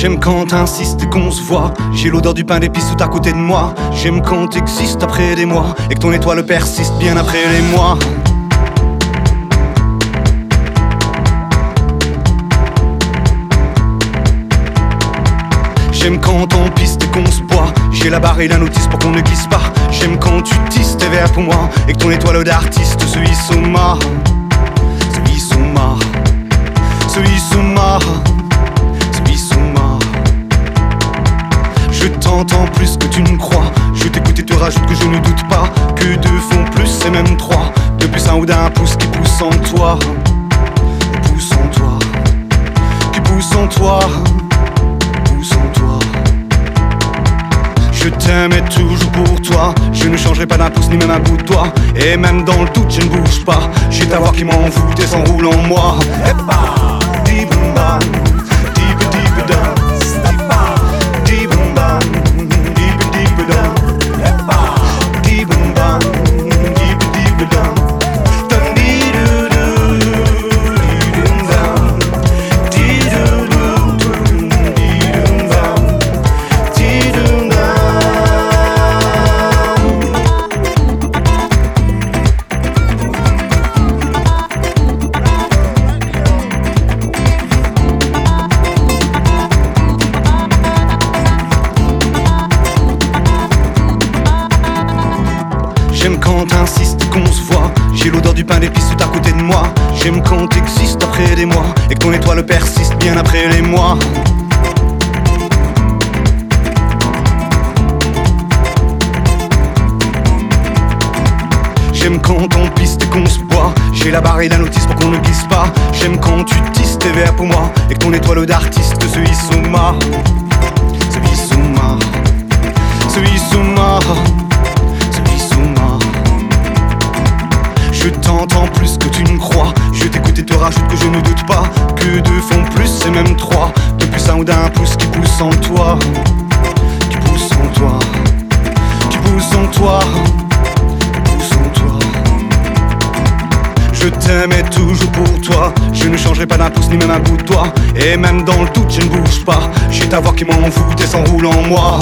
J'aime quand t'insistes et qu'on se voit. J'ai l'odeur du pain d'épices tout à côté de moi. J'aime quand t'existes après des mois et que ton étoile persiste bien après les mois. J'aime quand on piste et qu'on se boit. J'ai la barre et la notice pour qu'on ne glisse pas. J'aime quand tu tisses tes verres pour moi et que ton étoile d'artiste se hisse au mât. T'entends plus que tu ne crois. Je t'écoute et te rajoute que je ne doute pas que deux font plus, c'est même trois. De plus un ou d'un pouce qui pousse en toi. Pousse en toi. Qui pousse en toi. Pousse en toi. Je t'aimais toujours pour toi. Je ne changerai pas d'un pouce ni même un bout de toi. Et même dans le doute, je ne bouge pas. J'ai ta voix qui m'envoûte et s'enroule en moi. Deep t'insistes qu'on se voit. J'ai l'odeur du pain d'épices tout à côté de moi. J'aime quand t'existes après des mois et que ton étoile persiste bien après les mois. J'aime quand on piste et qu'on se boit. J'ai la barre et la notice pour qu'on ne glisse pas. J'aime quand tu tisses tes verres pour moi et que ton étoile d'artiste se hisse au mât. Je t'aimais toujours pour toi. Je ne changerai pas d'un pouce ni même un bout de toi. Et même dans le doute, je ne bouge pas. J'ai ta voix qui m'envoûte et s'enroule en moi.